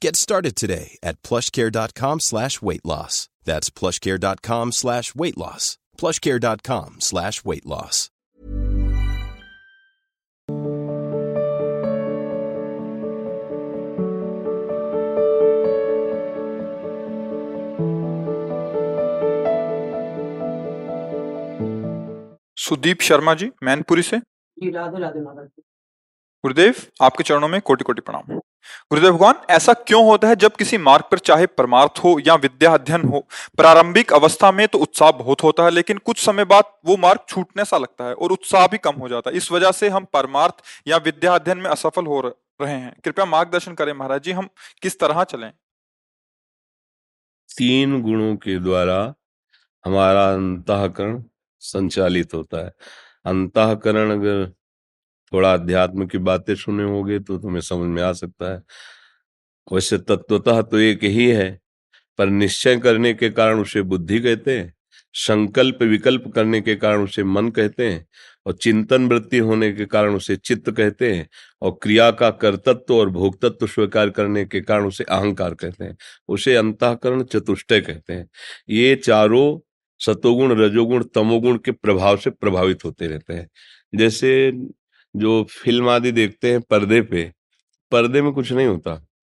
Get started today at plushcare.com slash weight loss. That's plushcare.com slash weight loss. plushcare.com slash weight loss. Sudeep Sharma ji Mainpuri से जी राधे राधे महाराज जी गुरुदेव आपके चरणों में कोटि कोटि प्रणाम गुरुदेव भगवान, ऐसा क्यों होता है जब किसी मार्ग पर चाहे परमार्थ हो या विद्या अध्ययन हो, प्रारंभिक अवस्था में तो उत्साह बहुत होता है, लेकिन कुछ समय बाद वो मार्ग छूटने सा लगता है और उत्साह भी कम हो जाता है। इस वजह से हम परमार्थ या विद्या अध्ययन में असफल हो रहे हैं। कृपया मार्गदर्शन करें महाराज जी, हम किस तरह चलें? तीन गुणों के द्वारा हमारा अंतकरण संचालित होता है। अंतकरण अगर थोड़ा अध्यात्म की बातें सुने होगे तो तुम्हें समझ में आ सकता है। वैसे तत्वतः तो एक ही है, पर निश्चय करने के कारण उसे बुद्धि कहते हैं, संकल्प विकल्प करने के कारण उसे मन कहते हैं, और चिंतन वृत्ति होने के कारण उसे चित्त कहते हैं, और क्रिया का कर्तत्व और भोक्तत्व स्वीकार करने के कारण उसे अहंकार कहते हैं, उसे अंतकरण चतुष्टय कहते हैं। ये चारों सतोगुण, रजोगुण, तमोगुण के प्रभाव से प्रभावित होते रहते हैं। जैसे जो फ़िल्म आदि देखते हैं पर्दे पे, पर्दे में कुछ नहीं होता,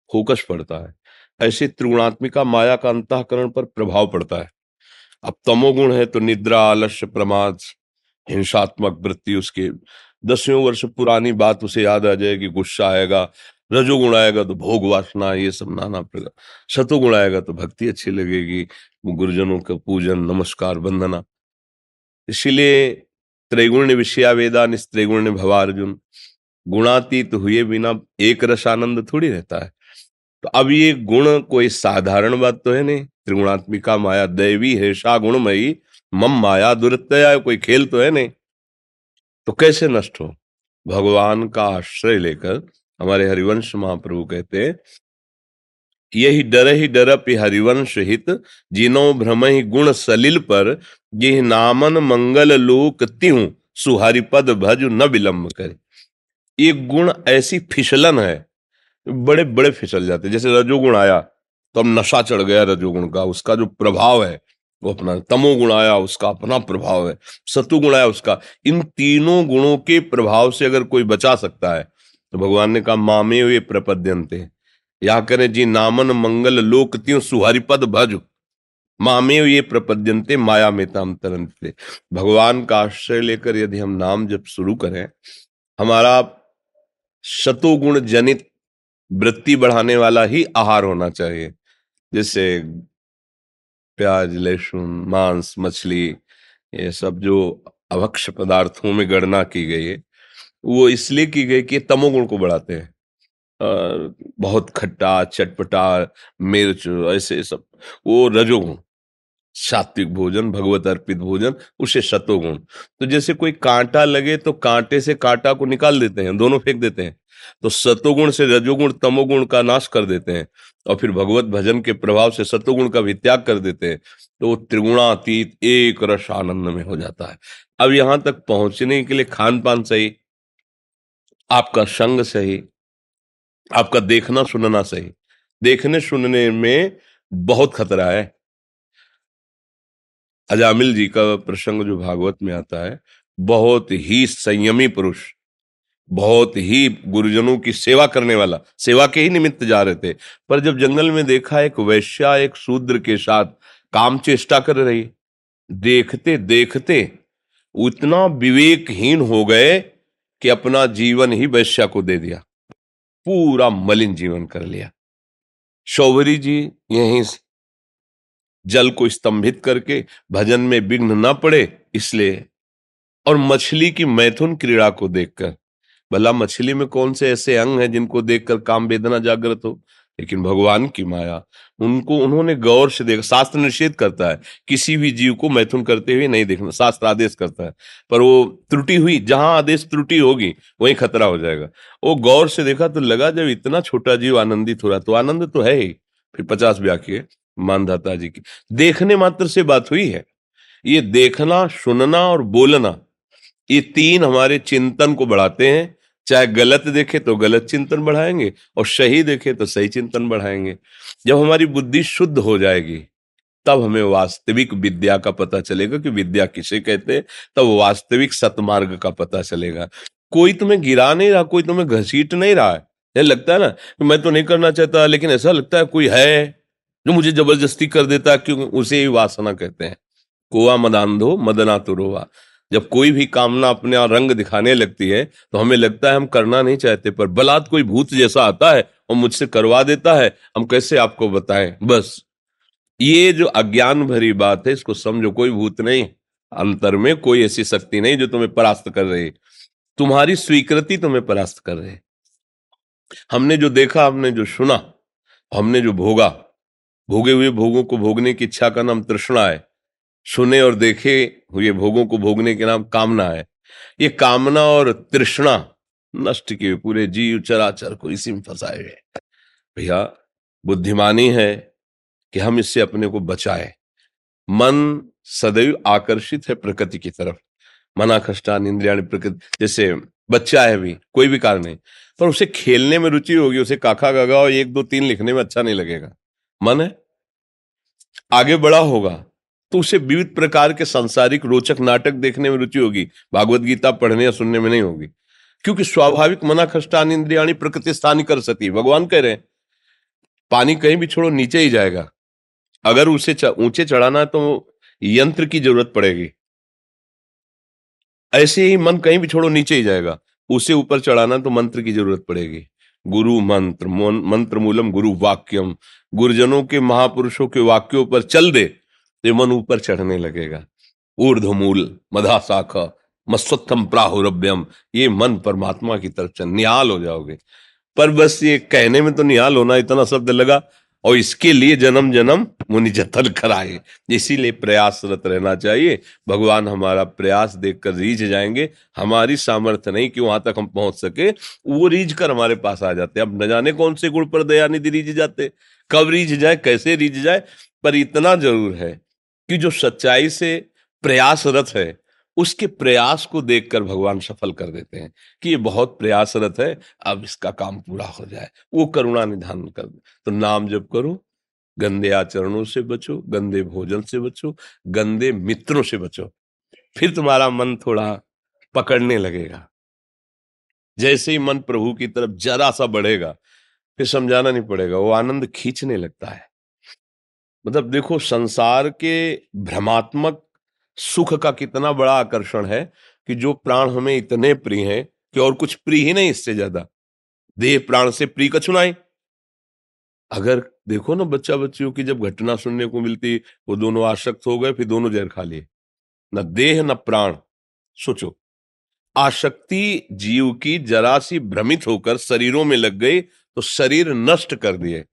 फोकस पड़ता है। ऐसे त्रिगुणात्मिका माया का अंतकरण पर प्रभाव पड़ता है। अब तमोगुण है तो निद्रा, आलस्य, प्रमाद, हिंसात्मक वृत्ति उसके दसियों वर्ष पुरानी बात उसे याद आ जाएगी, गुस्सा आएगा, रजोगुण आएगा तो भोग वासना, ये सब नाना प्रकार सतोगुण आएगा तो भक्ति अच्छी लगेगी, गुरुजनों का पूजन, नमस्कार, वंदना। इसीलिए त्रैगुण्य विषया वेदा निस्त्रैगुण्य भवार्जुन। गुणातीत हुए बिना एक रसानंद थोड़ी रहता है। तो अब ये गुण कोई साधारण बात तो है नहीं। त्रिगुणात्मिका माया दैवी हेषा गुणमयी, मम माया दुरतया कोई खेल तो है नहीं। तो कैसे नष्ट हो? भगवान का आश्रय लेकर हमारे हरिवंश महाप्रभु कहते हैं यही डर ही डर हरिवंश हित जिनो भ्रम ही गुण सलिल पर, ये नामन मंगल लोक त्यू सुहरिपद भज न विलंब करे। ये गुण ऐसी फिसलन है, बड़े बड़े फिसल जाते जैसे रजोगुण आया तो अब नशा चढ़ गया रजोगुण का, उसका जो प्रभाव है, वो अपना तमोगुण आया, उसका अपना प्रभाव है, सतुगुण आया उसका। इन तीनों गुणों के प्रभाव से अगर कोई बचा सकता है तो भगवान ने कहा मामे वे प्रपद्यंते या करें जी नामन मंगल लोक त्यों सुहरिपद भज। मामे ये प्रपद्यंते माया में ताम तरंते भगवान का आश्रय लेकर यदि हम नाम जब शुरू करें, हमारा शतोगुण जनित वृत्ति बढ़ाने वाला ही आहार होना चाहिए। जैसे प्याज, लहसुन, मांस, मछली, ये सब जो अभक्ष पदार्थों में गणना की गई है, वो इसलिए की गई कि तमोगुण को बढ़ाते हैं। बहुत खट्टा, चटपटा, मिर्च, ऐसे सब। वो रजोगुण, सात्विक भोजन, भगवत अर्पित भोजन, उसे सतोगुण तो जैसे कोई कांटा लगे तो कांटे से कांटा को निकाल देते हैं, दोनों फेंक देते हैं। तो सतोगुण से रजोगुण, तमोगुण का नाश कर देते हैं और फिर भगवत भजन के प्रभाव से सतोगुण का भी त्याग कर देते हैं। तो वो त्रिगुणातीत, एक रस आनंद में हो जाता है। अब यहाँ तक पहुँचने के लिए खान पान सही, आपका संग सही आपका देखना सुनना सही। देखने सुनने में बहुत खतरा है। अजामिल जी का प्रसंग जो भागवत में आता है, बहुत ही संयमी पुरुष, बहुत ही गुरुजनों की सेवा करने वाला, सेवा के ही निमित्त जा रहे थे, पर जब जंगल में देखा एक वैश्या, एक शूद्र के साथ काम चेष्टा कर रही, देखते देखते उतना विवेकहीन हो गए कि अपना जीवन ही वैश्या को दे दिया। पूरा मलिन जीवन कर लिया। शौवरी जी यहीं जल को स्तंभित करके भजन में विघ्न न पड़े इसलिए और मछली की मैथुन क्रीड़ा को देखकर, भला मछली में कौन से ऐसे अंग हैं जिनको देखकर काम वेदना जागृत हो? लेकिन भगवान की माया, उनको, उन्होंने गौर से देखा, शास्त्र निषेध करता है, किसी भी जीव को मैथुन करते हुए नहीं देखना, शास्त्र आदेश करता है, पर वो त्रुटि हुई, जहाँ आदेश त्रुटि होगी, वहीं खतरा हो जाएगा। वो गौर से देखा तो लगा, जब इतना छोटा जीव आनंदित हो रहा तो आनंद तो है ही। फिर पचास व्याख्य मानधाता जी की, देखने मात्र से बात हुई है। ये देखना, सुनना और बोलना, ये तीन हमारे चिंतन को बढ़ाते हैं चाहे गलत देखे तो गलत चिंतन बढ़ाएँगे और सही देखे तो सही चिंतन बढ़ाएँगे। जब हमारी बुद्धि शुद्ध हो जाएगी, तब हमें वास्तविक विद्या का पता चलेगा कि विद्या किसे कहते हैं, तब वास्तविक सतमार्ग का पता चलेगा। कोई तुम्हें गिरा नहीं रहा, कोई तुम्हें घसीट नहीं रहा है। ये लगता है ना कि मैं तो नहीं करना चाहता, लेकिन ऐसा लगता है कोई है, जो मुझे ज़बरदस्ती कर देता है, क्योंकि उसे ही वासना कहते हैं। कोआ मदांधो मदना तुरोवा जब कोई भी कामना अपने रंग दिखाने लगती है तो हमें लगता है हम करना नहीं चाहते, पर बलात् कोई भूत जैसा आता है और मुझसे करवा देता है, हम कैसे आपको बताएँ? बस। ये जो अज्ञान भरी बात है, इसको समझो, कोई भूत नहीं। अंतर में कोई ऐसी शक्ति नहीं जो तुम्हें परास्त कर रही। तुम्हारी स्वीकृति तुम्हें परास्त कर रहे। हमने जो देखा, हमने जो सुना, हमने जो भोगा, भोगे हुए भोगों को भोगने की इच्छा का नाम तृष्णा है। सुने और देखे हुए भोगों को भोगने के नाम कामना है। ये कामना और तृष्णा नष्ट किए पूरे जीव, चराचर को इसी में फंसाए हुए भैया, बुद्धिमानी है कि हम इससे अपने को बचाए। मन सदैव आकर्षित है प्रकृति की तरफ़। मना खष्टान इंद्रिया प्रकृति, जैसे बच्चा है भी, कोई भी कारण नहीं। पर उसे खेलने में रुचि होगी, उसे काका गागा और एक दो तीन लिखने में अच्छा नहीं लगेगा। मन है? आगे बड़ा होगा। तो उसे विविध प्रकार के सांसारिक रोचक नाटक देखने में रुचि होगी। भागवत गीता पढ़ने या सुनने में नहीं होगी। क्योंकि स्वाभाविक मना खष्टान इंद्रियाणी प्रकृति स्थानी कर सकती भगवान कह रहे हैं, पानी कहीं भी छोड़ो, नीचे ही जाएगा। अगर उसे ऊँचे चढ़ाना है तो यंत्र की ज़रूरत पड़ेगी। ऐसे ही मन कहीं भी छोड़ो, नीचे ही जाएगा। उसे ऊपर चढ़ाना तो मंत्र की ज़रूरत पड़ेगी। गुरु मंत्र मंत्र मूलम गुरु वाक्यम। गुरुजनों के महापुरुषों के वाक्यों पर चल दे। तो मन ऊपर चढ़ने लगेगा। ऊर्धमूल मधा शाखा मस्वत्थम प्राहुरभ्यम ये मन परमात्मा की तरफ़ से निहाल हो जाओगे। पर बस ये कहने में तो निहाल होना इतना शब्द लगा, और इसके लिए जन्म जन्म मुनि जतन कराए। इसीलिए प्रयासरत रहना चाहिए। भगवान हमारा प्रयास देखकर रीझ जाएँगे। हमारी सामर्थ्य नहीं कि वहाँ तक हम पहुँच सके। वो रीझ कर हमारे पास आ जाते अब न जाने कौन से गुण पर दया निधि रीझ जाते। कब रीझ जाए, कैसे रीझ जाए, पर इतना ज़रूर है कि जो सच्चाई से प्रयासरत है, उसके प्रयास को देखकर भगवान सफल कर देते हैं कि ये बहुत प्रयासरत है, अब इसका काम पूरा हो जाए। वो करुणा निधान कर दे। तो नाम जब करो, गंदे आचरणों से बचो, गंदे भोजन से बचो, गंदे मित्रों से बचो। फिर तुम्हारा मन थोड़ा पकड़ने लगेगा। जैसे ही मन प्रभु की तरफ़ जरा सा बढ़ेगा, फिर समझाना नहीं पड़ेगा, वो आनंद खींचने लगता है। मतलब देखो, संसार के भ्रमात्मक सुख का कितना बड़ा आकर्षण है कि जो प्राण हमें इतने प्रिय हैं कि और कुछ प्रिय ही नहीं इससे ज़्यादा। देह प्राण से प्रिय कछुनाई अगर देखो ना बच्चा बच्चियों की जब घटना सुनने को मिलती, वो दोनों आशक्त हो गए, फिर दोनों जहर खा लिए। न देह, न प्राण। सोचो आशक्ति जीव की जरा सी भ्रमित होकर शरीरों में लग गई तो शरीर नष्ट कर दिए।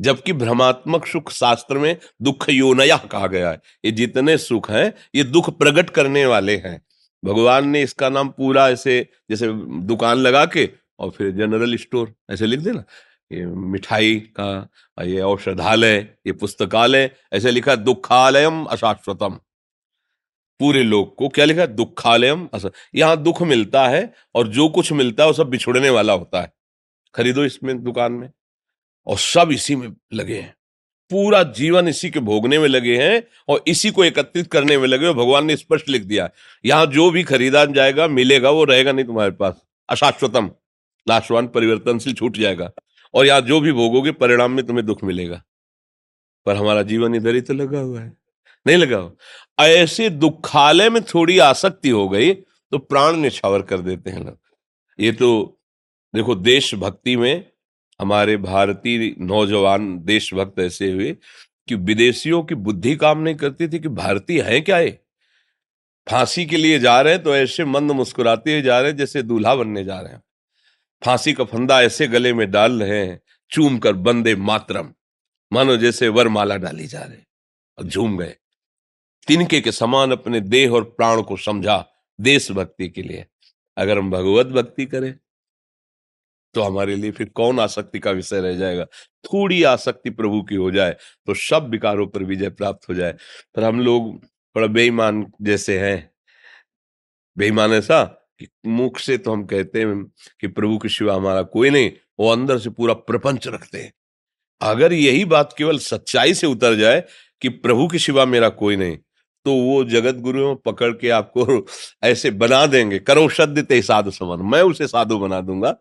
जबकि भ्रमात्मक सुख शास्त्र में दुख योनया कहा गया है। ये जितने सुख हैं, ये दुख प्रकट करने वाले हैं। भगवान ने इसका नाम पूरा ऐसे, जैसे दुकान लगा के और फिर जनरल स्टोर ऐसे लिख देना। ये मिठाई का, ये औषधालय, ये पुस्तकालय, ऐसे लिखा, दुखालयम अशाश्वतम। पूरे लोग को क्या लिखा? दुखालयम यहाँ दुख मिलता है और जो कुछ मिलता है वो सब बिछुड़ने वाला होता है। खरीदो इसमें दुकान में। और सब इसी में लगे हैं। पूरा जीवन इसी के भोगने में लगे हैं और इसी को एकत्रित करने में लगे भगवान ने स्पष्ट लिख दिया यहाँ जो भी खरीदा जाएगा, मिलेगा, वो रहेगा नहीं तुम्हारे पास। अशाश्वतम, नाशवान, परिवर्तनशील छूट जाएगा और यहाँ जो भी भोगोगे, परिणाम में तुम्हें दुख मिलेगा। पर हमारा जीवन इधर ही तो लगा हुआ है। नहीं लगा हुआ ऐसे दुखालय में थोड़ी आसक्ति हो गई तो प्राण निछावर कर देते हैं लोग। ये तो देखो, देशभक्ति में हमारे भारतीय नौजवान देशभक्त ऐसे हुए कि विदेशियों की बुद्धि काम नहीं करती थी कि भारतीय हैं क्या है फांसी के लिए जा रहे हैं तो ऐसे मंद मुस्कुराते हुए जा रहे हैं जैसे दूल्हा बनने जा रहे हैं। फांसी का फंदा ऐसे गले में डाल रहे हैं चूम कर बंदे मातरम, मानो जैसे वरमाला डाली जा रहे और झूम गए। तिनके के समान अपने देह और प्राण को समझा देशभक्ति के लिए। अगर हम भगवत भक्ति करें तो हमारे लिए फिर कौन आसक्ति का विषय रह जाएगा? थोड़ी आसक्ति प्रभु की हो जाए तो सब विकारों पर विजय प्राप्त हो जाए। पर हम लोग बड़ा बेईमान जैसे हैं। बेईमान ऐसा कि मुख से तो हम कहते हैं कि प्रभु के सिवा हमारा कोई नहीं, वो अंदर से पूरा प्रपंच रखते हैं। अगर यही बात केवल सच्चाई से उतर जाए कि प्रभु के सिवा मेरा कोई नहीं तो वो जगत गुरु पकड़ के आपको ऐसे बना देंगे। करो शब्द साधु समर मैं उसे साधु बना दूँगा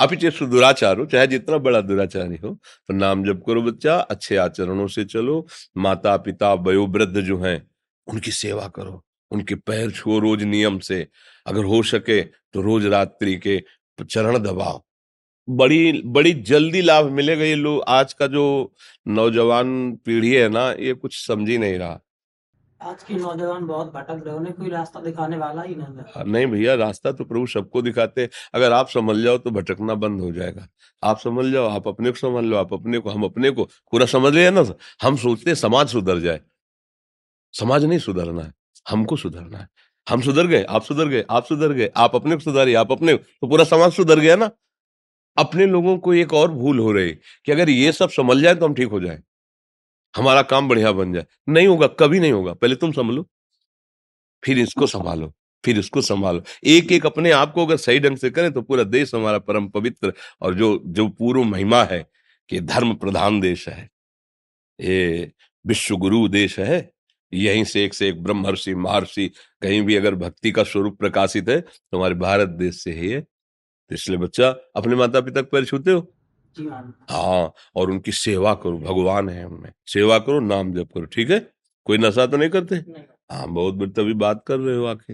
अपिचे दुराचार हो, चाहे जितना बड़ा दुराचारी हो तो नाम जप करो बच्चा, अच्छे आचरणों से चलो। माता पिता वयोवृद्ध जो हैं, उनकी सेवा करो, उनके पैर छुओ रोज नियम से। अगर हो सके तो रोज रात्रि के चरण दबाओ। बड़ी बड़ी जल्दी लाभ मिलेगा ये लोग आज का जो नौजवान पीढ़ी है ना, ये कुछ समझ ही नहीं रहा। आज के नौजवान बहुत भटक रहे उन्हें कोई रास्ता दिखाने वाला ही नहीं है, नहीं भैया, रास्ता तो प्रभु सबको दिखाते अगर आप समझ जाओ तो भटकना बंद हो जाएगा। आप समझ जाओ, आप अपने को समझ लो, आप अपने को, हम अपने को पूरा समझ लिया ना? हम सोचते हैं समाज सुधर जाए। समाज नहीं सुधरना है, हमको सुधरना है। हम सुधर गए, आप सुधर गए, आप सुधर गए, आप अपने को सुधारिए आप अपने तो पूरा समाज सुधर गया ना? अपने लोगों को एक और भूल हो रही कि अगर ये सब समझ जाए तो हम ठीक हो जाए। हमारा काम बढ़िया बन जाए। नहीं होगा, कभी नहीं होगा। पहले तुम संभलो। फिर इसको संभालो, फिर इसको संभालो। एक एक अपने आप को अगर सही ढंग से करें तो पूरा देश हमारा परम पवित्र और जो जो पूर्व महिमा है कि धर्म प्रधान देश है। ये विश्व गुरु देश है। यहीं से एक से एक ब्रह्मर्षि, महर्षि कहीं भी अगर भक्ति का स्वरूप प्रकाशित है तो हमारे भारत देश से ही है। तो इसलिए बच्चा, अपने माता पिता को पैर छूते हो। हाँ। और उनकी सेवा करो भगवान है उनमें। सेवा करो नाम जप करो ठीक है? कोई नशा तो नहीं करते? हाँ बहुत बड़ी तभी बात कर रहे हो आके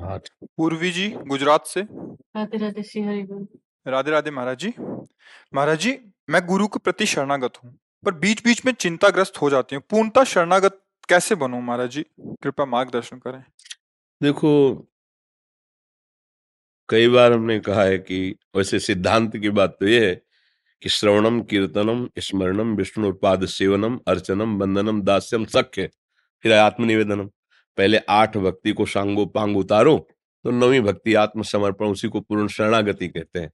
हाँ। पूर्वी जी गुजरात से। राधे राधे श्री हरि राधे राधे महाराज जी। महाराज जी मैं गुरु के प्रति शरणागत हूँ पर बीच बीच में चिंताग्रस्त हो जाती हूँ। पूर्णता शरणागत कैसे बनू महाराज जी? कृपया मार्गदर्शन करें। देखो कई बार हमने कहा है कि वैसे सिद्धांत की बात तो ये है श्रवणम कीर्तनम स्मरणम विष्णु उत्पाद सेवनम अर्चनम बंदनम दास्यम सख्य फिर आत्मनिवेदनम पहले आठ भक्ति को सांगो पांग उतारो तो नवी भक्ति आत्मसमर्पण उसी को पूर्ण शरणागति कहते हैं।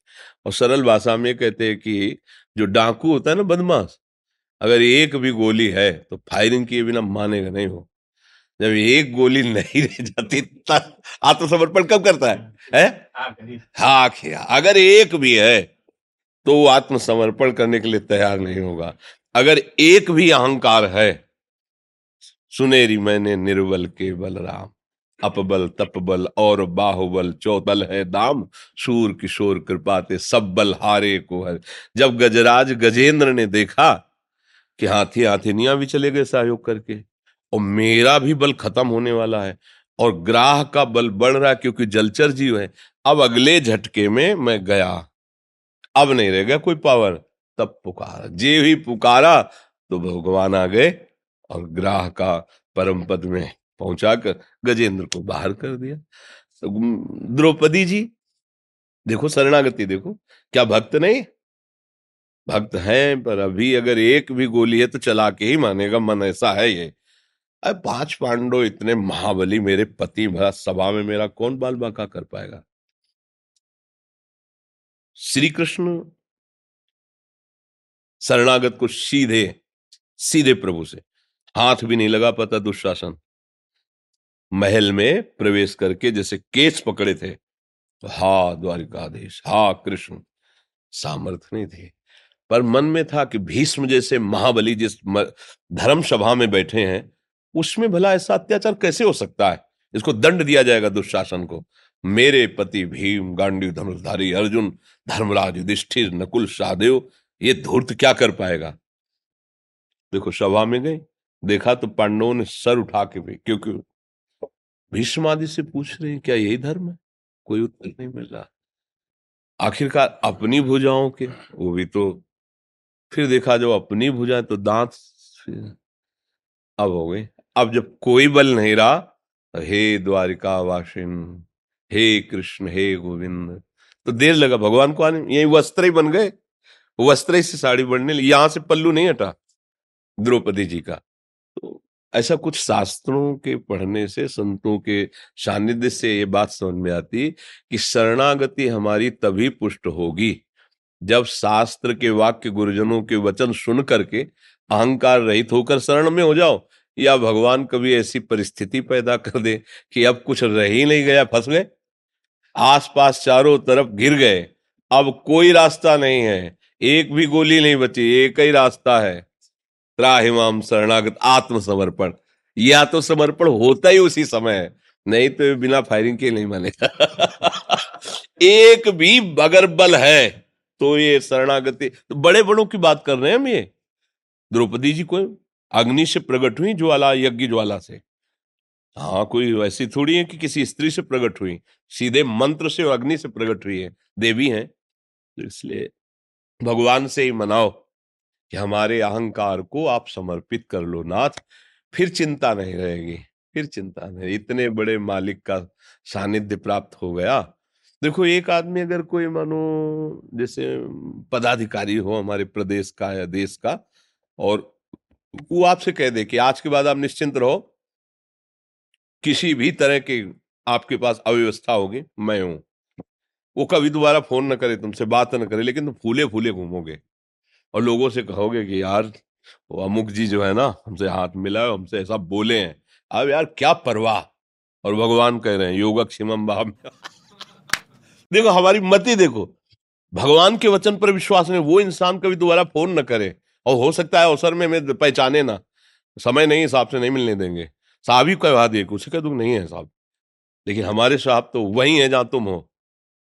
और सरल भाषा में कहते हैं कि जो डाकू होता है ना बदमाश अगर एक भी गोली है तो फायरिंग किए बिना मानेगा नहीं हो जब एक गोली नहीं रह जाती आत्मसमर्पण कब करता है, है? हाँ? अगर एक भी है तो वो आत्मसमर्पण करने के लिए तैयार नहीं होगा। अगर एक भी अहंकार है, सुनेरी मैंने निर्बल के बलराम अपबल, तपबल और बाहुबल चौबल है दाम, सूर, किशोर कृपाते सब बल हारे को है। जब गजराज गजेंद्र ने देखा कि हाथी हाथिनियाँ भी चले गए सहयोग करके, और मेरा भी बल खत्म होने वाला है, और ग्राह का बल बढ़ रहा क्योंकि जलचर जीव है, अब अगले झटके में मैं गया। अब नहीं रह गया कोई पावर तब पुकारा जे ही पुकारा तो भगवान आ गए और ग्राह का परम पद में पहुंचाकर गजेंद्र को बाहर कर दिया। तो द्रौपदी जी, देखो शरणागति, देखो, क्या भक्त नहीं? भक्त हैं, पर अभी अगर एक भी गोली है तो चला के ही मानेगा, मन ऐसा है ये। अब पाँच पांडव इतने महाबली मेरे पति भरा सभा में मेरा कौन बाल बाका कर पाएगा? श्री कृष्ण शरणागत को सीधे सीधे प्रभु से, हाथ भी नहीं लगा पाता दुशासन। महल में प्रवेश करके जैसे केस पकड़े थे तो हा द्वारिकाधीश, हा कृष्ण सामर्थ्य नहीं थे। पर मन में था कि भीष्म जैसे महाबली जिस धर्म सभा में बैठे हैं, उसमें भला ऐसा अत्याचार कैसे हो सकता है? इसको दंड दिया जाएगा दुशासन को। मेरे पति भीम गांडी धनुषधारी अर्जुन, धर्मराज युधिष्ठिर, नकुल शाहदेव, ये धूर्त क्या कर पाएगा? देखो, सभा में गए, देखा तो पांडवों ने सर उठा के भी क्योंकि भीष्म आदि से पूछ रहे हैं, क्या यही धर्म है? कोई उत्तर नहीं मिल रहा। आखिरकार अपनी भुजाओं के, वो भी तो फिर देखा जब अपनी भुजा तो दांत अब हो गए। अब जब कोई बल नहीं रहा तो हे द्वारिका वासिन हे कृष्ण, हे गोविंद। तो देर लगा, भगवान को आने, यही वस्त्र ही बन गए। वस्त्र से साड़ी बनने यहाँ से पल्लू नहीं हटा द्रौपदी जी का। तो ऐसा कुछ शास्त्रों के पढ़ने से, संतों के सानिध्य से ये बात समझ में आती कि शरणागति हमारी तभी पुष्ट होगी जब शास्त्र के वाक्य, गुरुजनों के वचन सुन करके अहंकार रहित होकर शरण में हो जाओ, या भगवान कभी ऐसी परिस्थिति पैदा कर दे कि अब कुछ रह ही नहीं गया, फंस गए। आसपास चारों तरफ़ गिर गए। अब कोई रास्ता नहीं है। एक भी गोली नहीं बची, एक ही रास्ता है। त्राहिमाम शरणागत आत्मसमर्पण। या तो समर्पण होता ही उसी समय है, नहीं तो बिना फायरिंग के नहीं मानेगा। एक भी अगर बल है तो ये शरणागति तो बड़े बड़ों की बात कर रहे हैं हम ये। द्रौपदी जी को अग्नि से प्रकट हुई ज्वाला, यज्ञ ज्वाला से। हाँ कोई वैसी थोड़ी है कि किसी स्त्री से प्रकट हुई, सीधे मंत्र से और अग्नि से प्रकट हुई है, देवी हैं। तो इसलिए भगवान से ही मनाओ कि हमारे अहंकार को आप समर्पित कर लो, नाथ। फिर चिंता नहीं रहेगी, फिर चिंता नहीं। इतने बड़े मालिक का सानिध्य प्राप्त हो गया। देखो, एक आदमी अगर कोई मानो, जैसे पदाधिकारी हो हमारे प्रदेश का या देश का, और वो आपसे कह दे कि आज के बाद आप निश्चिंत रहो। किसी भी तरह की आपके पास अव्यवस्था होगी, मैं हूँ। वो कभी दोबारा फ़ोन न करे, तुमसे बात न करे, लेकिन तुम फूले फूले घूमोगे। और लोगों से कहोगे कि, यार, वो अमुक जी जो है ना, हमसे हाथ मिलाए, हमसे ऐसा बोले हैं। अब यार, क्या परवाह? और भगवान कह रहे हैं, योगा क्षिमम भाव देखो, हमारी मति देखो। भगवान के वचन पर विश्वास नहीं, वो इंसान कभी दोबारा फ़ोन न करे। और हो सकता है, अवसर में मैं पहचाने ना। समय नहीं, हिसाब से नहीं मिलने देंगे। साहब ही कहवा दिए कुछ कह दूँ, नहीं है साहब। लेकिन हमारे साहब तो वही है जहाँ तुम हो।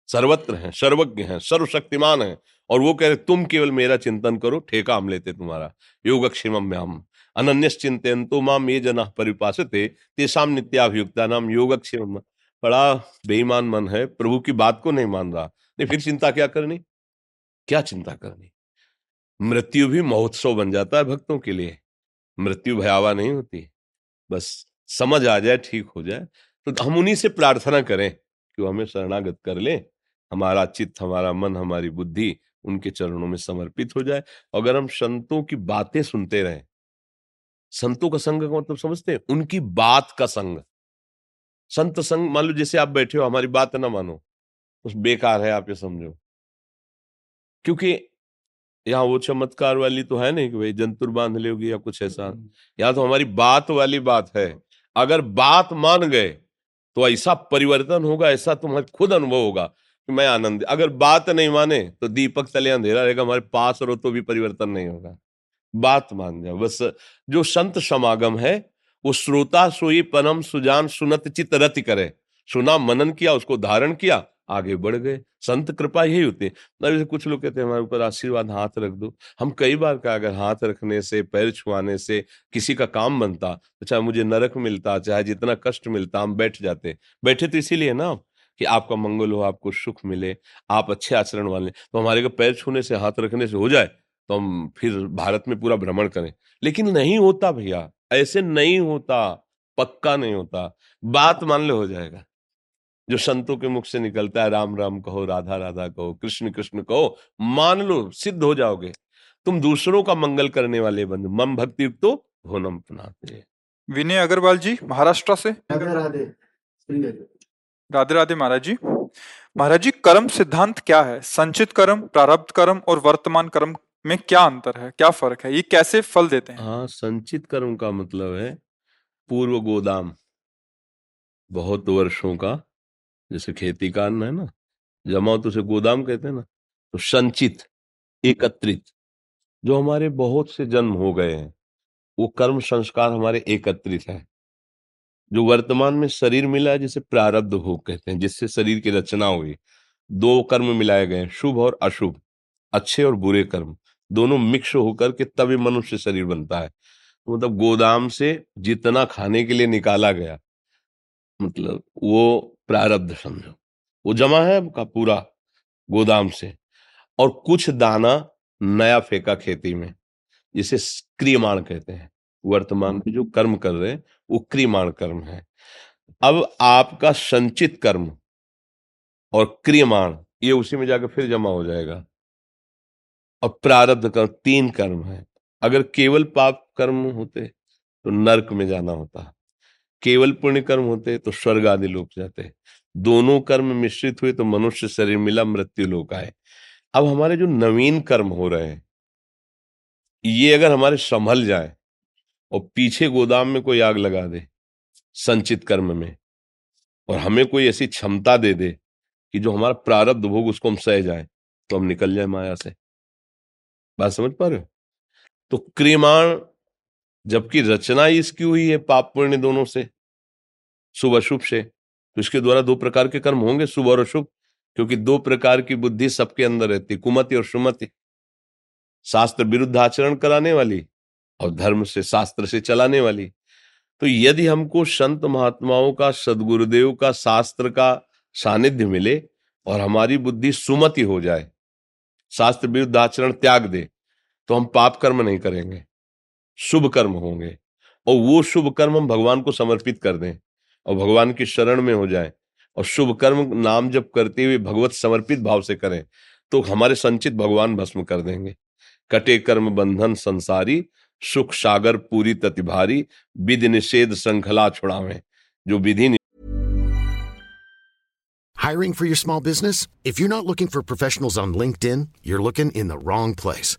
सर्वत्र हैं, सर्वज्ञ हैं, सर्वशक्तिमान हैं। और वो कह रहे, तुम केवल मेरा चिंतन करो, ठेका हम लेते तुम्हारा। योगक्षेम हम अनन्य चिंतन तो माम ये जना परिपासते तेसाम नित्याभियुक्ता नाम योगक्षेम। बड़ा बेईमान मन है, प्रभु की बात को नहीं मान रहा। नहीं, फिर चिंता क्या करनी? क्या चिंता करनी? मृत्यु भी महोत्सव बन जाता है भक्तों के लिए। मृत्यु भयावा नहीं होती। बस समझ आ जाए, ठीक हो जाए तो हम उन्हीं से प्रार्थना करें कि वो हमें शरणागत कर ले। हमारा चित्त, हमारा मन, हमारी बुद्धि उनके चरणों में समर्पित हो जाए। अगर हम संतों की बातें सुनते रहें, संतों का संग का मतलब समझते हैं? उनकी बात का संग। संत संग, मान लो जैसे आप बैठे हो, हमारी बात ना मानो उस बेकार है, आप ये समझो। क्योंकि यहाँ वो चमत्कार वाली तो है नहीं कि भाई जंतुर बाँध लोगी या कुछ ऐसा। हम्म। यहाँ तो हमारी बात वाली बात है। अगर बात मान गए तो ऐसा परिवर्तन होगा ऐसा तुम्हारे खुद अनुभव होगा कि मैं आनंद। अगर बात नहीं माने तो दीपक तले अंधेरा रहेगा हमारे पास रहो तो भी परिवर्तन नहीं होगा। बात मान जाओ बस जो संत समागम है वो श्रोता सोई पनम सुजान सुनत चित रति करे। सुना मनन किया उसको धारण किया आगे बढ़ गए। संत कृपा यही होती है। जैसे कुछ लोग कहते हैं, हमारे ऊपर आशीर्वाद हाथ रख दो। हम कई बार कहा अगर हाथ रखने से, पैर छुआने से किसी का काम बनता तो चाहे मुझे नरक मिलता, चाहे जितना कष्ट मिलता, हम बैठ जाते बैठे तो इसीलिए ना कि आपका मंगल हो, आपको सुख मिले, आप अच्छे आचरण वाले। तो हमारे को पैर छूने से, हाथ रखने से हो जाए तो हम फिर भारत में पूरा भ्रमण करें। लेकिन नहीं होता भैया, ऐसे नहीं होता, पक्का नहीं होता। बात मान लो हो जाएगा। जो संतों के मुख से निकलता है राम राम कहो राधा राधा कहो कृष्ण कृष्ण कहो मान लो सिद्ध हो जाओगे। तुम दूसरों का मंगल करने वाले बंधु मम भक्ति युक्त तो भोनम अपनाते विनय अग्रवाल जी महाराष्ट्र से। राधे राधे राधे राधे महाराज जी। महाराज जी कर्म सिद्धांत क्या है? संचित कर्म प्रारब्ध कर्म और वर्तमान कर्म में क्या अंतर है? क्या फ़र्क है? ये कैसे फल देते हैं? हाँ संचित कर्म का मतलब है पूर्व गोदाम बहुत वर्षों का जैसे खेती का अन्न है ना जमाओ तो उसे गोदाम कहते हैं ना तो संचित, एकत्रित, जो हमारे बहुत से जन्म हो गए हैं, वो कर्म संस्कार हमारे एकत्रित है। जो वर्तमान में शरीर मिला है, जिसे प्रारब्ध हो कहते हैं, जिससे शरीर की रचना हुई, दो कर्म मिलाए गए शुभ और अशुभ, अच्छे और बुरे कर्म, दोनों मिक्स होकर के तभी मनुष्य शरीर बनता है। तो मतलब गोदाम से जितना खाने के लिए निकाला गया मतलब वो प्रारब्ध समझो। वो जमा है का पूरा गोदाम से और कुछ दाना नया फेंका खेती में, जिसे क्रियमाण कहते हैं। वर्तमान में जो कर्म कर रहे हैं, वो क्रियमाण कर्म है। अब आपका संचित कर्म और क्रियमाण, ये उसी में जाकर फिर जमा हो जाएगा। और प्रारब्ध कर्म तीन कर्म है। अगर केवल पाप कर्म होते तो नरक में जाना होता। केवल पुण्य कर्म होते तो स्वर्ग आदि लोग जाते। दोनों कर्म मिश्रित हुए तो मनुष्य शरीर मिला, मृत्यु लोक आए। अब हमारे जो नवीन कर्म हो रहे हैं, ये अगर हमारे संभल जाए और पीछे गोदाम में कोई आग लगा दे, संचित कर्म में, और हमें कोई ऐसी क्षमता दे दे कि जो हमारा प्रारब्ध भोग उसको हम सह जाए तो हम निकल जाए माया से। बात समझ पा रहे हो? तो क्रियमाण जबकि रचना ही इसकी हुई है पाप पुण्य दोनों से। शुभ अशुभ से। तो इसके द्वारा दो प्रकार के कर्म होंगे, शुभ और अशुभ, क्योंकि दो प्रकार की बुद्धि सबके अंदर रहती कुमति और सुमति शास्त्र विरुद्ध आचरण कराने वाली और धर्म से, शास्त्र से चलाने वाली। तो यदि हमको संत महात्माओं का, सदगुरुदेव का, शास्त्र का सानिध्य मिले और हमारी बुद्धि सुमति हो जाए, शास्त्र विरुद्ध आचरण त्याग दे तो हम पाप कर्म नहीं करेंगे। शुभ कर्म होंगे और वो शुभ कर्म हम भगवान को समर्पित कर दें और भगवान की शरण में हो जाए और शुभ कर्म नाम जब करते हुए भगवत समर्पित भाव से करें तो हमारे संचित भगवान भस्म कर देंगे कटे कर्म बंधन संसारी सुख सागर पूरी ततिभारी विधि निषेध श्रृंखला छुड़ावे जो विधि Hiring for your small business? If you're not looking for professionals on LinkedIn, you're looking in the wrong place.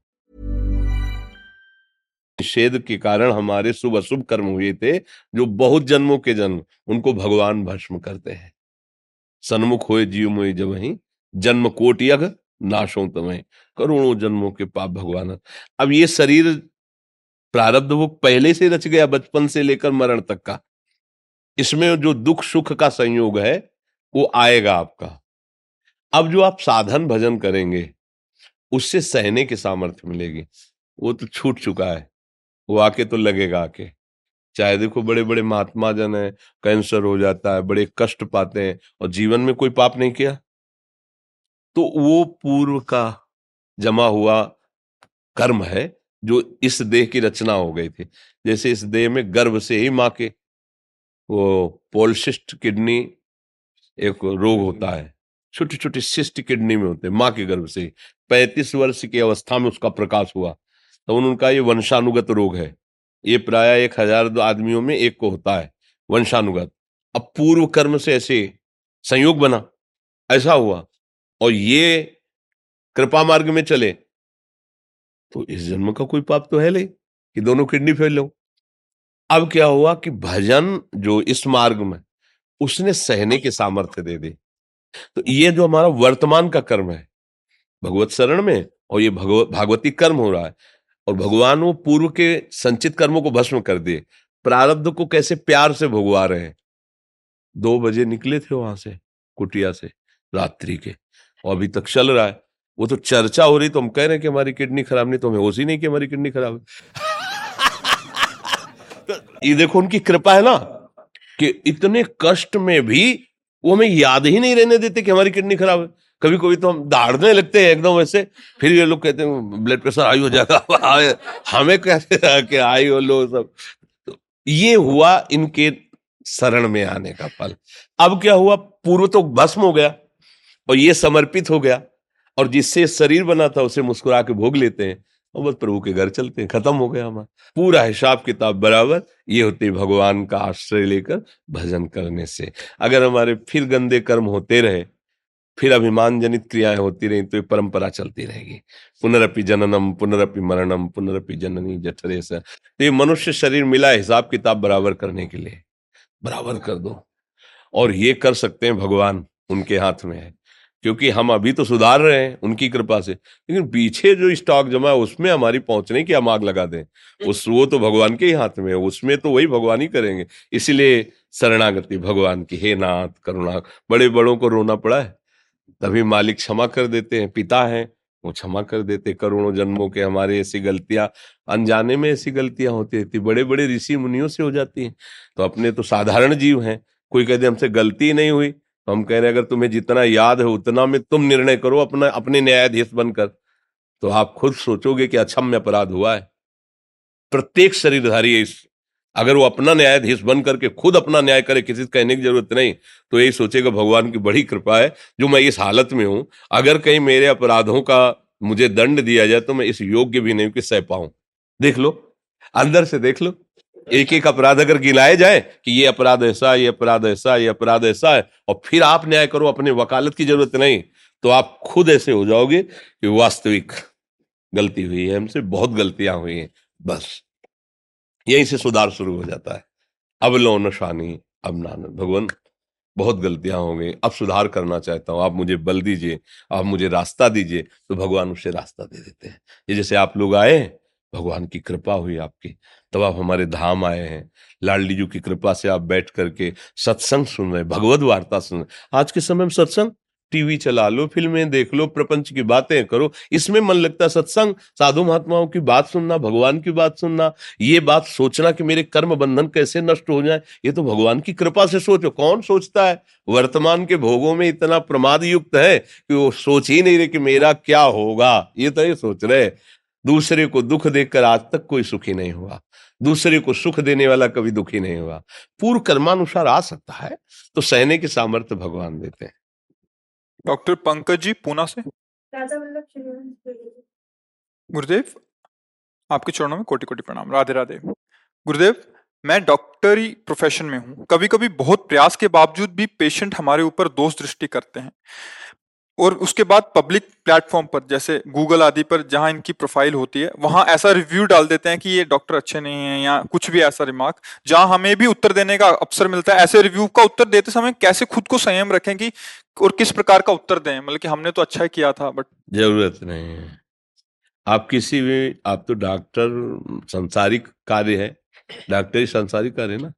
निषेध के कारण हमारे शुभ अशुभ कर्म हुए थे, जो बहुत जन्मों के जन्म, उनको भगवान भस्म करते हैं। सन्मुख हुए जीव मोई जब ही, जन्म कोट यग नाशों तमें, करोड़ों जन्मों के पाप भगवान। अब ये शरीर प्रारब्ध वो पहले से रच गया, बचपन से लेकर मरण तक का। इसमें जो दुख सुख का संयोग है, वो आएगा आपका। अब जो आप साधन भजन करेंगे, उससे सहने की सामर्थ्य मिलेगी। वो तो छूट चुका है। वो आके तो लगेगा आके। चाहे देखो बड़े बड़े महात्मा जन है, कैंसर हो जाता है, बड़े कष्ट पाते हैं और जीवन में कोई पाप नहीं किया। तो वो पूर्व का जमा हुआ कर्म है, जो इस देह की रचना हो गई थी। जैसे इस देह में गर्भ से ही माँ के वो पोलशिस्ट किडनी एक रोग होता है छोटी छोटी शिष्ट किडनी में होते हैं, माँ के गर्भ से पैंतीस वर्ष की अवस्था में उसका प्रकाश हुआ। तो उनका ये वंशानुगत रोग है। ये प्राय एक हज़ार आदमियों में एक को होता है, वंशानुगत। अब पूर्व कर्म से ऐसे संयोग बना। ऐसा हुआ। और ये कृपा मार्ग में चले। तो इस जन्म का कोई पाप तो है नहीं कि दोनों किडनी फेल हो। अब क्या हुआ कि भजन जो इस मार्ग में, उसने सहने के सामर्थ्य दे दी तो ये जो हमारा वर्तमान का कर्म है, भगवत शरण में, और ये भागवती कर्म हो रहा है और भगवान वो पूर्व के संचित कर्मों को भस्म कर दिए। प्रारब्ध को कैसे प्यार से भगवा रहे हैं। दो बजे निकले थे वहाँ से, कुटिया से, रात्रि के, और अभी तक चल रहा है। वो तो चर्चा हो रही तो हम कह रहे हैं कि हमारी किडनी खराब नहीं तो हमें होश ही नहीं कि हमारी किडनी खराब है। तो ये देखो उनकी कृपा है ना, कि इतने कष्ट में भी वो हमें याद ही नहीं रहने देते कि हमारी किडनी खराब है। कभी कभी तो हम दाड़ने लगते हैं एकदम ऐसे, फिर ये लोग कहते हैं, ब्लड प्रेशर हाई हो जाएगा हमें कहते कि हाई हो लो सब? तो ये हुआ इनके शरण में आने का फल अब क्या हुआ? पूर्व तो भस्म हो गया और ये समर्पित हो गया और जिससे शरीर बना था, उसे मुस्कुरा के भोग लेते हैं और बस प्रभु के घर चलते हैं। खत्म हो गया हमारा। पूरा हिसाब किताब बराबर, ये होते भगवान का आश्रय लेकर भजन करने से। अगर हमारे फिर गंदे कर्म होते रहे फिर अभिमान जनित क्रियाएँ होती रही तो ये परंपरा चलती रहेगी। पुनरअपि जननम पुनरअपि मरणम पुनरअपि जननी जठरे तो ये मनुष्य शरीर मिला हिसाब किताब बराबर करने के लिए। बराबर कर दो। और ये कर सकते हैं भगवान उनके हाथ में है। क्योंकि हम अभी तो सुधार रहे हैं उनकी कृपा से। लेकिन पीछे जो स्टॉक जमा है उसमें हमारी पहुँचने की हम आग लगा दें। उस वो तो भगवान के ही हाथ में है। उसमें तो वही भगवान ही करेंगे। इसलिए शरणागति भगवान की। हे नाथ करुणा। बड़े बड़ों को रोना पड़ा है। तभी मालिक क्षमा कर देते हैं, पिता हैं, वो क्षमा कर देते करोड़ों जन्मों के हमारे ऐसी गलतियाँ, अनजाने में ऐसी गलतियाँ होती रहती बड़े बड़े ऋषि मुनियों से हो जाती हैं। तो अपने तो साधारण जीव हैं, कोई कहते हमसे गलती नहीं हुई तो हम कह रहे हैं, अगर तुम्हें जितना याद है, उतना में तुम निर्णय करो अपना, अपने न्यायाधीश बनकर। तो आप खुद सोचोगे कि अक्षम्य अपराध हुआ है। प्रत्येक शरीरधारी इस अगर वो अपना न्यायाधीश बन करके खुद अपना न्याय करे, किसी से कहने की ज़रूरत नहीं तो यही सोचेगा भगवान की बड़ी कृपा है, जो मैं इस हालत में हूँ। अगर कहीं मेरे अपराधों का मुझे दंड दिया जाए तो मैं इस योग्य भी नहीं कि सह पाऊँ। देख लो, अंदर से देख लो एक एक अपराध अगर गिनाए जाए कि ये अपराध ऐसा ये अपराध ऐसा ये अपराध ऐसा है, और फिर आप न्याय करो, अपने वकालत की ज़रूरत नहीं तो आप खुद ऐसे हो जाओगे कि वास्तविक गलती हुई है हमसे, बहुत गलतियाँ हुई हैं, बस। यहीं से सुधार शुरू हो जाता है। अब लो नशानी अब नान भगवान, बहुत गलतियाँ हो गई। अब सुधार करना चाहता हूँ। आप मुझे बल दीजिए, आप मुझे रास्ता दीजिए तो भगवान उसे रास्ता दे देते हैं। ये जैसे आप लोग आए, भगवान की कृपा हुई आपकी। तब आप हमारे धाम आए हैं। लाडली जी की कृपा से आप बैठ करके सत्संग सुन रहे भगवत वार्ता सुन रहे आज के समय में सत्संग टीवी चला लो, फ़िल्में देख लो, प्रपंच की बातें करो। इसमें मन लगता है, सत्संग, साधु महात्माओं की बात सुनना, भगवान की बात सुनना, ये बात सोचना कि मेरे कर्म बंधन कैसे नष्ट हो जाए, ये तो भगवान की कृपा से सोचो। कौन सोचता है? वर्तमान के भोगों में इतना प्रमाद युक्त है कि वो सोच ही नहीं रहे कि मेरा क्या होगा। ये तो ये सोच रहे दूसरे को दुख देखकर आज तक कोई सुखी नहीं हुआ। दूसरे को सुख देने वाला कभी दुखी नहीं हुआ। पूर्व कर्मानुसार आ सकता है तो सहने के सामर्थ्य भगवान देते हैं। डॉक्टर पंकज जी पूना से? गुरुदेव आपके चरणों में कोटि कोटि प्रणाम। राधे राधे। गुरुदेव मैं डॉक्टरी प्रोफेशन में हूँ। कभी कभी बहुत प्रयास के बावजूद भी पेशेंट हमारे ऊपर दोष दृष्टि करते हैं। और उसके बाद पब्लिक प्लेटफॉर्म पर, जैसे गूगल आदि पर जहाँ इनकी प्रोफ़ाइल होती है, वहाँ ऐसा रिव्यू डाल देते हैं कि ये डॉक्टर अच्छे नहीं है या कुछ भी ऐसा रिमार्क जहाँ हमें भी उत्तर देने का अवसर मिलता है। ऐसे रिव्यू का उत्तर देते समय कैसे खुद को संयम रखें कि, और किस प्रकार का उत्तर दें? मतलब कि हमने तो अच्छा ही किया था बट ज़रूरत नहीं है। आप किसी भी, आप तो डॉक्टर संसारिक कार्य है। डॉक्टरी संसारिक कार्य ना?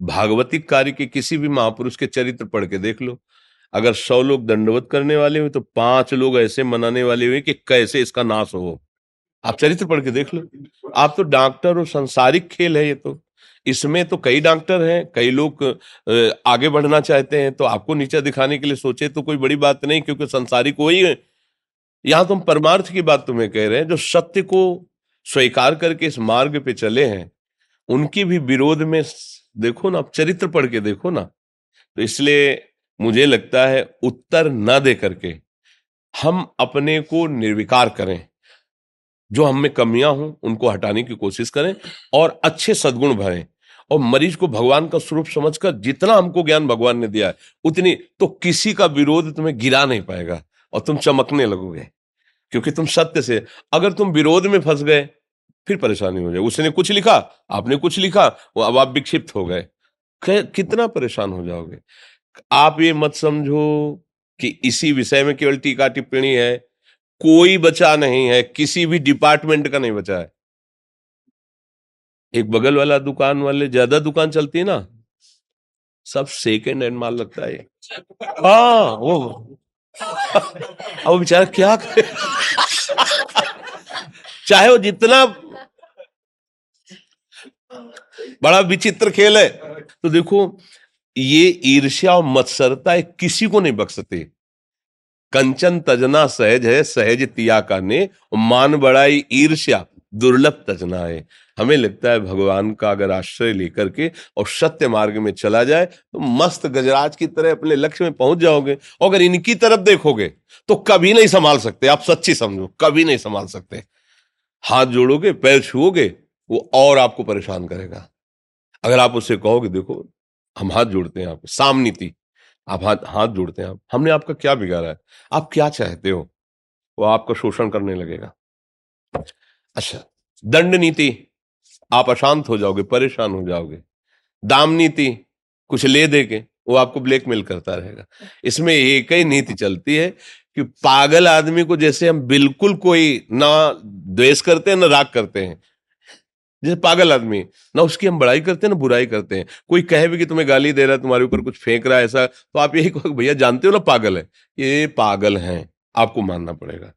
भागवतिक कार्य के किसी भी महापुरुष के चरित्र पढ़ के देख लो। अगर सौ लोग दंडवत करने वाले हुए तो पाँच लोग ऐसे मनाने वाले हुए कि कैसे इसका नाश हो। आप चरित्र पढ़ के देख लो। आप तो डॉक्टर और संसारिक खेल है ये तो। इसमें तो कई डॉक्टर हैं, कई लोग आगे बढ़ना चाहते हैं तो आपको नीचे दिखाने के लिए सोचे तो कोई बड़ी बात नहीं, क्योंकि संसारिक वही है। यहाँ तुम परमार्थ की बात तुम्हें कह रहे हैं, जो सत्य को स्वीकार करके इस मार्ग पे चले हैं, उनकी भी विरोध में देखो ना, आप चरित्र पढ़ के देखो ना। तो इसलिए मुझे लगता है उत्तर न दे करके हम अपने को निर्विकार करें। जो हम में कमियाँ हों, उनको हटाने की कोशिश करें और अच्छे सदगुण भरें। और मरीज़ को भगवान का स्वरूप समझकर जितना हमको ज्ञान भगवान ने दिया है, उतनी तो किसी का विरोध तुम्हें गिरा नहीं पाएगा और तुम चमकने लगोगे। क्योंकि तुम सत्य से, अगर तुम विरोध में फंस गए, फिर परेशानी हो जाए उसने कुछ लिखा, आपने कुछ लिखा, वो अब आप विक्षिप्त हो गए। कितना परेशान हो जाओगे? आप ये मत समझो कि इसी विषय में केवल टीका टिप्पणी है, कोई बचा नहीं है, किसी भी डिपार्टमेंट का नहीं बचा है। एक बगल वाला दुकान वाले, ज़्यादा दुकान चलती है ना, सब सेकेंड हैंड माल लगता है। हाँ वो। अब बेचारा क्या करे? चाहे वो जितना बड़ा विचित्र खेल है तो देखो ये ईर्ष्या और मत्सरता किसी को नहीं बख्शते कंचन तजना सहज है, सहज तिया का ने मान बड़ाई ईर्ष्या, दुर्लभ तजना है। हमें लगता है भगवान का अगर आश्रय लेकर के और सत्य मार्ग में चला जाए तो मस्त गजराज की तरह अपने लक्ष्य में पहुँच जाओगे और अगर इनकी तरफ़ देखोगे तो कभी नहीं संभाल सकते। आप सच्ची समझो, कभी नहीं संभाल सकते। हाथ जोड़ोगे, पैर छुओगे, वो और आपको परेशान करेगा। अगर आप उससे कहोगे, देखो हम हाथ जोड़ते हैं आपको, सामनीति, आप हाथ हाथ जोड़ते हैं आप। हमने आपका क्या बिगाड़ा है? आप क्या चाहते हो? वो आपका शोषण करने लगेगा। अच्छा दंड नीति आप अशांत हो जाओगे, परेशान हो जाओगे। दाम नीति कुछ ले दे के वो आपको ब्लैकमेल करता रहेगा। इसमें एक ही नीति चलती है कि पागल आदमी को जैसे हम बिल्कुल कोई ना द्वेष करते हैं, ना राग करते हैं जैसे पागल आदमी ना उसकी हम बड़ाई करते हैं, ना बुराई करते हैं। कोई कहे भी कि तुम्हें गाली दे रहा है, तुम्हारे ऊपर कुछ फेंक रहा है, ऐसा तो आप यही कहो भैया, जानते हो ना, पागल है? ये पागल हैं, आपको मानना पड़ेगा।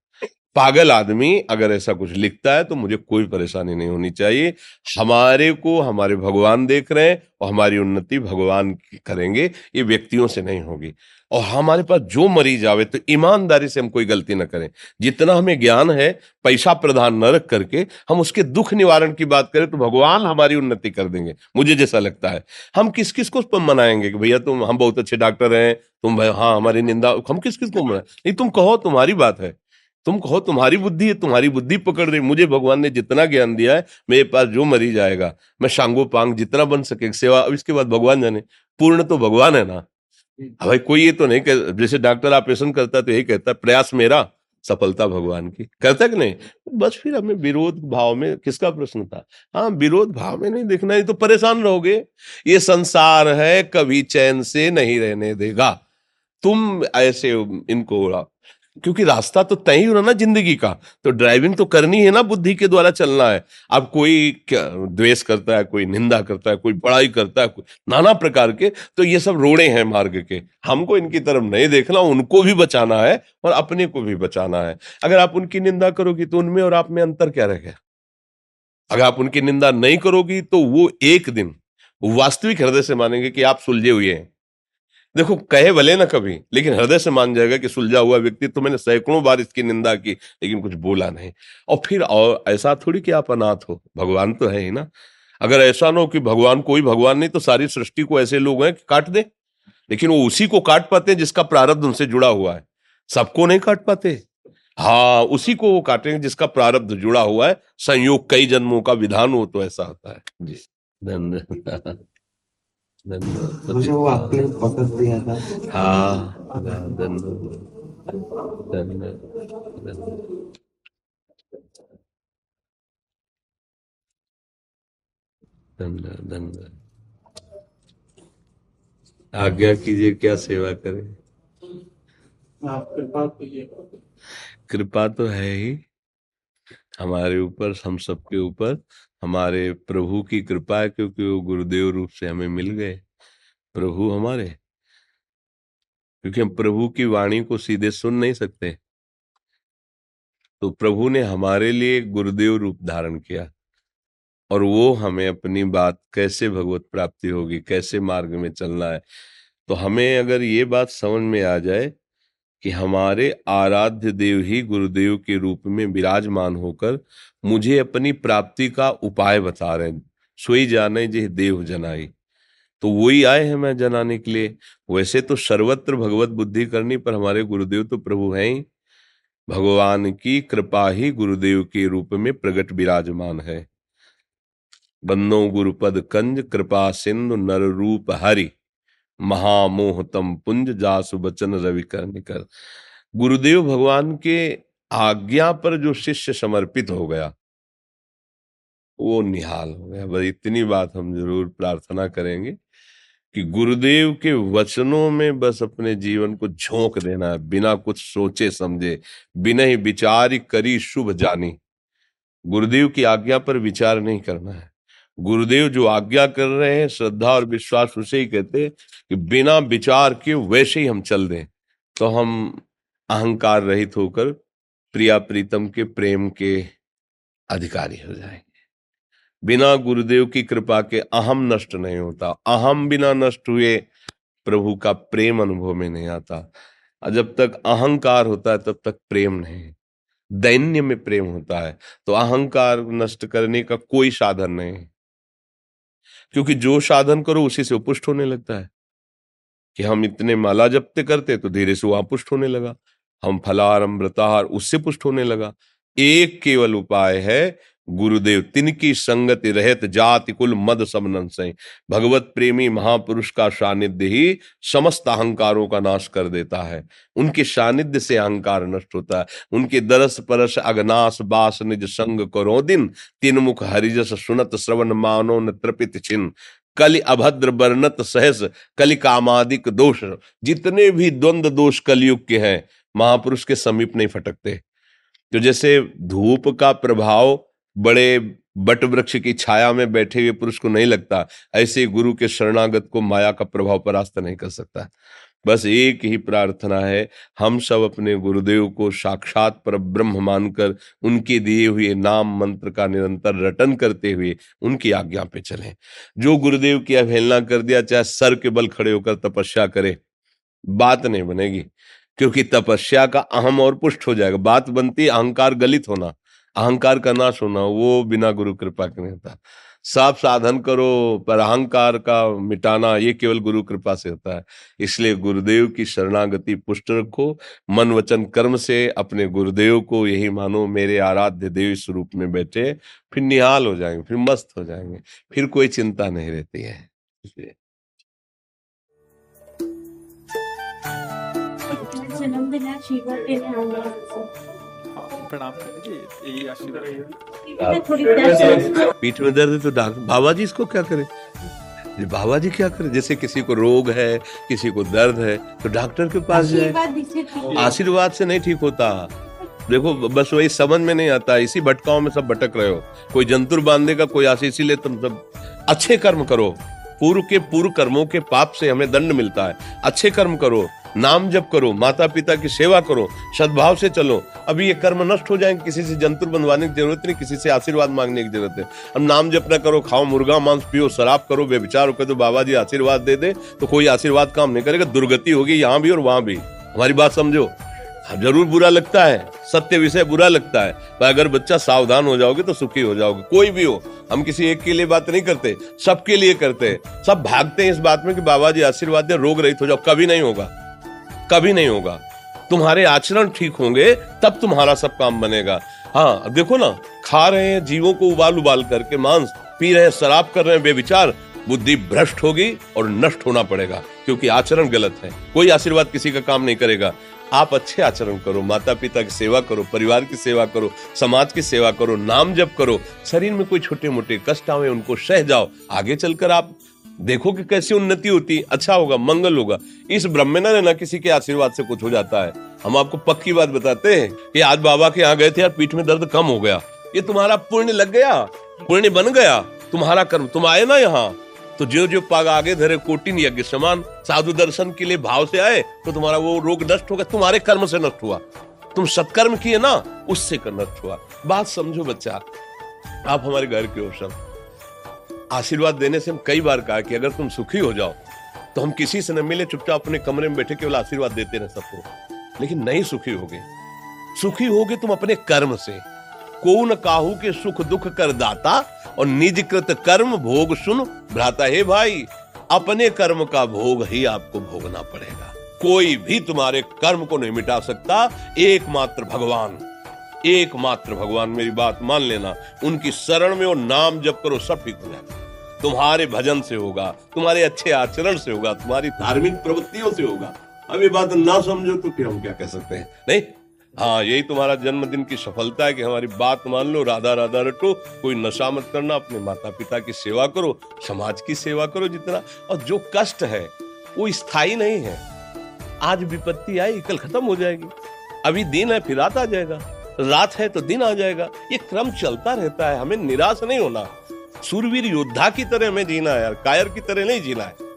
पागल आदमी अगर ऐसा कुछ लिखता है तो मुझे कोई परेशानी नहीं होनी चाहिए। हमारे को हमारे भगवान देख रहे हैं और हमारी उन्नति भगवान करेंगे, ये व्यक्तियों से नहीं होगी। और हमारे पास जो मरीज़ आवे तो ईमानदारी से हम कोई गलती ना करें। जितना हमें ज्ञान है, पैसा प्रदान न रख करके हम उसके दुख निवारण की बात करें तो भगवान हमारी उन्नति कर देंगे। मुझे जैसा लगता है। हम किस किस को मनाएँगे कि भैया तुम, हम बहुत अच्छे डॉक्टर हैं, तुम भाई हाँ हमारी निंदा, हम किस किस को मनाए? नहीं, तुम कहो तुम्हारी बात है। तुम कहो तुम्हारी बुद्धि है, तुम्हारी बुद्धि पकड़ रही मुझे भगवान ने जितना ज्ञान दिया है, मेरे पास जो मरीज़ आएगा, मैं शांगो पांग जितना बन सके, सेवा अब इसके बाद भगवान जाने। पूर्ण तो भगवान है ना? भाई, कोई ये तो नहीं कह, जैसे डॉक्टर ऑपरेशन करता तो यही कहता प्रयास मेरा, सफलता भगवान की। करता कि नहीं? बस फिर हमें विरोध भाव में, किसका प्रश्न था? हाँ विरोध भाव में नहीं देखना, ये तो परेशान रहोगे। ये संसार है, कभी चैन से नहीं रहने देगा। तुम ऐसे इनको क्योंकि रास्ता तो तय ही हो ना ज़िंदगी का। तो ड्राइविंग तो करनी है ना बुद्धि के द्वारा चलना है। अब कोई द्वेष करता है, कोई निंदा करता है, कोई बड़ाई करता है, कोई नाना प्रकार के तो ये सब रोड़े हैं मार्ग के। हमको इनकी तरफ़ नहीं देखना, उनको भी बचाना है और अपने को भी बचाना है। अगर आप उनकी निंदा करोगी तो उनमें और आप में अंतर क्या रह गया? अगर आप उनकी निंदा नहीं करोगी तो वो एक दिन वास्तविक हृदय से मानेंगे कि आप सुलझे हुए हैं। देखो, कहे भले ना कभी, लेकिन हृदय से मान जाएगा कि सुलझा हुआ व्यक्ति तो मैंने सैकड़ों बार इसकी निंदा की, लेकिन कुछ बोला नहीं। और फिर, और ऐसा थोड़ी कि आप अनाथ हो, भगवान तो है ही ना। अगर ऐसा ना हो कि भगवान, कोई भगवान नहीं तो सारी सृष्टि को ऐसे लोग हैं कि काट दे। लेकिन वो उसी को काट पाते हैं जिसका प्रारब्ध उनसे जुड़ा हुआ है। सबको नहीं काट पाते। हाँ उसी को वो काटेंगे जिसका प्रारब्ध जुड़ा हुआ है। संयोग कई जन्मों का विधान हो तो ऐसा होता है। जी। धन्यवाद। मुझे वो आपने पकड़ दिया था हाँ धन्यवाद आज्ञा कीजिए क्या सेवा करें? आप कृपा कीजिए। कृपा तो है ही। हमारे ऊपर, हम सबके ऊपर, हमारे प्रभु की कृपा है क्योंकि वो गुरुदेव रूप से हमें मिल गए। प्रभु हमारे। क्योंकि हम प्रभु की वाणी को सीधे सुन नहीं सकते। तो प्रभु ने हमारे लिए गुरुदेव रूप धारण किया। और वो हमें अपनी बात, कैसे भगवत प्राप्ति होगी, कैसे मार्ग में चलना है तो हमें अगर ये बात समझ में आ जाए कि हमारे आराध्य देव ही गुरुदेव के रूप में विराजमान होकर मुझे अपनी प्राप्ति का उपाय बता रहे सोई जाने जे देव जनाई। तो वही आए हैं मैं जनाने के लिए। वैसे तो सर्वत्र भगवत बुद्धि करनी, पर हमारे गुरुदेव तो प्रभु हैं ही। भगवान की कृपा ही गुरुदेव के रूप में प्रकट विराजमान है। बंदो गुरुपद कंज, कृपा सिंधु नर रूप हरि। महामोहतम पुंज जासु बचन रवि कर गुरुदेव भगवान के आज्ञा पर जो शिष्य समर्पित हो गया, वो निहाल हो गया। बस इतनी बात हम ज़रूर प्रार्थना करेंगे कि गुरुदेव के वचनों में बस अपने जीवन को झोंक देना है बिना कुछ सोचे समझे, बिना ही विचार करी शुभ जानी। गुरुदेव की आज्ञा पर विचार नहीं करना है। गुरुदेव जो आज्ञा कर रहे हैं, श्रद्धा और विश्वास उसे ही कहते हैं कि बिना विचार के वैसे ही हम चल दें। तो हम अहंकार रहित होकर प्रिया प्रीतम के प्रेम के अधिकारी हो जाएँगे। बिना गुरुदेव की कृपा के अहम नष्ट नहीं होता। अहम बिना नष्ट हुए प्रभु का प्रेम अनुभव में नहीं आता। जब तक अहंकार होता है, तब तक प्रेम नहीं। दैन्य में प्रेम होता है। तो अहंकार नष्ट करने का कोई साधन नहीं। क्योंकि जो साधन करो उसी से पुष्ट होने लगता है। कि हम इतने माला जपते करते तो धीरे से वहाँ पुष्ट होने लगा। हम फलाहार, अमृताहार, उससे पुष्ट होने लगा। एक केवल उपाय है गुरुदेव, तिनकी संगति रहत जाति कुल मद सबनन से भगवत प्रेमी महापुरुष का सानिध्य ही समस्त अहंकारों का नाश कर देता है। उनके सानिध्य से अहंकार नष्ट होता है। उनके दरस परस अग्नाश बास निज संग करो दिन। तीन मुख हरिजस सुनत श्रवण मानो न त्रपित छिन। कलि अभद्र वर्णत सहस, कलि कामादिक दोष। जितने भी द्वंद दोष कलयुग के हैं, महापुरुष के समीप नहीं फटकते। तो जैसे धूप का प्रभाव बड़े बट वृक्ष की छाया में बैठे हुए पुरुष को नहीं लगता, ऐसे गुरु के शरणागत को माया का प्रभाव परास्त नहीं कर सकता। बस एक ही प्रार्थना है, हम सब अपने गुरुदेव को साक्षात पर ब्रह्म मानकर उनके दिए हुए नाम मंत्र का निरंतर रटन करते हुए उनकी आज्ञा पे चलें। जो गुरुदेव की अवहेलना कर दिया, चाहे सर के बल खड़े होकर तपस्या करे, बात नहीं बनेगी, क्योंकि तपस्या का अहम और पुष्ट हो जाएगा। बात बनती अहंकार गलित होना। अहंकार का नाश होना, वो बिना गुरु कृपा के नहीं होता। साफ़ साधन करो, पर अहंकार का मिटाना ये केवल गुरु कृपा से होता है। इसलिए गुरुदेव की शरणागति पुष्ट रखो, मन वचन कर्म से अपने गुरुदेव को यही मानो, मेरे आराध्य देव स्वरूप में बैठे, फिर निहाल हो जाएँगे, फिर मस्त हो जाएँगे, फिर कोई चिंता नहीं रहती है। इसलिए। जन्म दिन आशीर्वाद देने आऊँगा प्रणाम कर। यही आशीर्वाद पीठ में दर्द है तो डॉक्टर बाबा जी इसको क्या करे? बाबा जी क्या करे? जैसे किसी को रोग है किसी को दर्द है तो डॉक्टर के पास जाए। आशीर्वाद से नहीं ठीक होता। देखो बस वही समझ में नहीं आता। इसी भटकाओं में सब भटक रहे हो। कोई जंतुर बांधेगा कोई आशीष इसीलिए तुम सब अच्छे कर्म करो। पूर्व के पूर्व कर्मों के पाप से हमें दंड मिलता है। अच्छे कर्म करो, नाम जप करो माता पिता की सेवा करो, सद्भाव से चलो। अभी ये कर्म नष्ट हो जाएँगे, किसी से जंतु बनवाने की ज़रूरत नहीं, किसी से आशीर्वाद मांगने की ज़रूरत है अब नाम जप ना करो, खाओ मुर्गा, मांस पियो, शराब करो बेविचार होकर तो बाबा जी आशीर्वाद दे दे तो कोई आशीर्वाद काम नहीं करेगा, दुर्गति होगी यहाँ भी और वहाँ भी। हमारी बात समझो। ज़रूर बुरा लगता है, सत्य विषय बुरा लगता है, पर अगर बच्चा सावधान हो जाओगे तो सुखी हो जाओगे, कोई भी हो, हम किसी एक के लिए बात नहीं करते, सबके लिए करते हैं, सब भागते हैं इस बात में कि बाबा जी आशीर्वाद दे, रोग रहित हो जाओ, कभी नहीं होगा, कभी नहीं होगा, तुम्हारे आचरण ठीक होंगे, तब तुम्हारा सब काम बनेगा हाँ देखो ना, खा रहे हैं, जीवों को उबाल उबाल करके मांस, पी रहे हैं, शराब कर रहे हैं बेविचार बुद्धि भ्रष्ट होगी और नष्ट होना पड़ेगा, क्योंकि आचरण गलत है, कोई आशीर्वाद किसी का काम नहीं करेगा आप अच्छे आचरण करो माता पिता की सेवा करो, परिवार की सेवा करो, समाज की सेवा करो, नाम जप करो, शरीर में कोई छोटे मोटे कष्ट आवे उनको सह जाओ, आगे चलकर आप देखो कि कैसी उन्नति होती अच्छा होगा, मंगल होगा। इस ब्रह्म में ना किसी के आशीर्वाद से कुछ हो जाता है। हम आपको पक्की बात बताते हैं कि आज बाबा के यहाँ गए थे, यार, पीठ में दर्द कम हो गया। ये तुम्हारा पुण्य लग गया, पुण्य बन गया, तुम्हारा कर्म, तुम आए ना यहाँ। तो जो जो पाग आगे धरे कोटिन यज्ञ समान, साधु दर्शन के लिए भाव से आए तो तुम्हारा वो रोग नष्ट होगा, तुम्हारे कर्म से नष्ट हुआ। तुम सत्कर्म किए ना, उससे कर नष्ट हुआ। बात समझो बच्चा, आप हमारे घर के हो सब आशीर्वाद देने से हम कई बार कहा कि अगर तुम सुखी हो जाओ तो हम किसी से न मिले, चुपचाप अपने कमरे में बैठे केवल आशीर्वाद देते रहे सबको। लेकिन नहीं सुखी होगे। सुखी होगे तुम अपने कर्म से। को न काहू के सुख दुख कर दाता और निज कृत कर्म भोग सुन भ्राता, हे भाई, अपने कर्म का भोग ही आपको भोगना पड़ेगा। कोई भी तुम्हारे कर्म को नहीं मिटा सकता। एकमात्र भगवान एकमात्र भगवान, मेरी बात मान लेना, उनकी शरण में वो नाम जप करो, सब ठीक हो जाएगा। तुम्हारे भजन से होगा, तुम्हारे अच्छे आचरण से होगा, तुम्हारी धार्मिक प्रवृत्तियों से होगा। अब ये बात ना समझो तो फिर हम क्या कह सकते हैं? नहीं हाँ यही तुम्हारा जन्मदिन की सफलता है कि हमारी बात मान लो, राधा राधा रटो, कोई नशा मत करना, अपने माता पिता की सेवा करो, समाज की सेवा करो जितना, और जो कष्ट है, वो स्थायी नहीं है। आज विपत्ति आई, कल खत्म हो जाएगी। अभी दिन है, फिर रात आ जाएगा। रात है तो दिन आ जाएगा। ये क्रम चलता रहता है, हमें निराश नहीं होना। सूरवीर योद्धा की तरह हमें जीना है, यार, कायर की तरह नहीं जीना है।